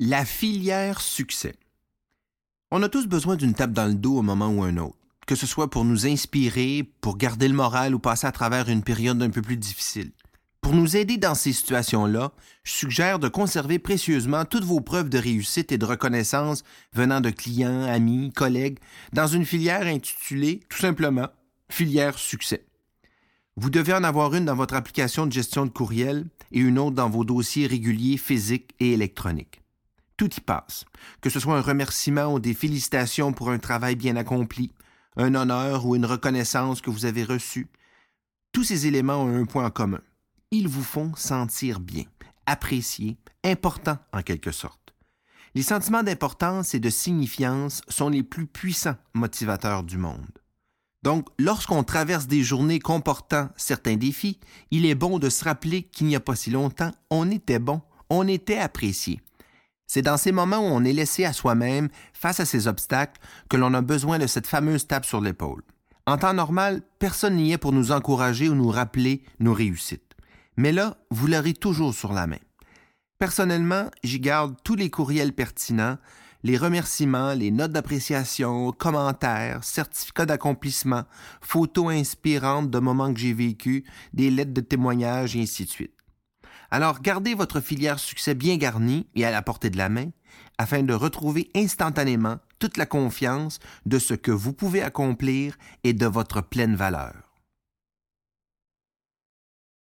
La filière succès. On a tous besoin d'une tape dans le dos au moment ou un autre, que ce soit pour nous inspirer, pour garder le moral ou passer à travers une période un peu plus difficile. Pour nous aider dans ces situations-là, je suggère de conserver précieusement toutes vos preuves de réussite et de reconnaissance venant de clients, amis, collègues, dans une filière intitulée tout simplement filière succès. Vous devez en avoir une dans votre application de gestion de courriel et une autre dans vos dossiers réguliers physiques et électroniques tout y passe. Que ce soit un remerciement ou des félicitations pour un travail bien accompli, un honneur ou une reconnaissance que vous avez reçue, tous ces éléments ont un point en commun. Ils vous font sentir bien, apprécié, important en quelque sorte. Les sentiments d'importance et de signifiance sont les plus puissants motivateurs du monde. Donc, lorsqu'on traverse des journées comportant certains défis, il est bon de se rappeler qu'il n'y a pas si longtemps, on était bon, on était apprécié, c'est dans ces moments où on est laissé à soi-même face à ces obstacles que l'on a besoin de cette fameuse tape sur l'épaule. En temps normal, personne n'y est pour nous encourager ou nous rappeler nos réussites. Mais là, vous l'aurez toujours sur la main. Personnellement, j'y garde tous les courriels pertinents, les remerciements, les notes d'appréciation, commentaires, certificats d'accomplissement, photos inspirantes de moments que j'ai vécus, des lettres de témoignages et ainsi de suite. Alors gardez votre filière succès bien garnie et à la portée de la main afin de retrouver instantanément toute la confiance de ce que vous pouvez accomplir et de votre pleine valeur.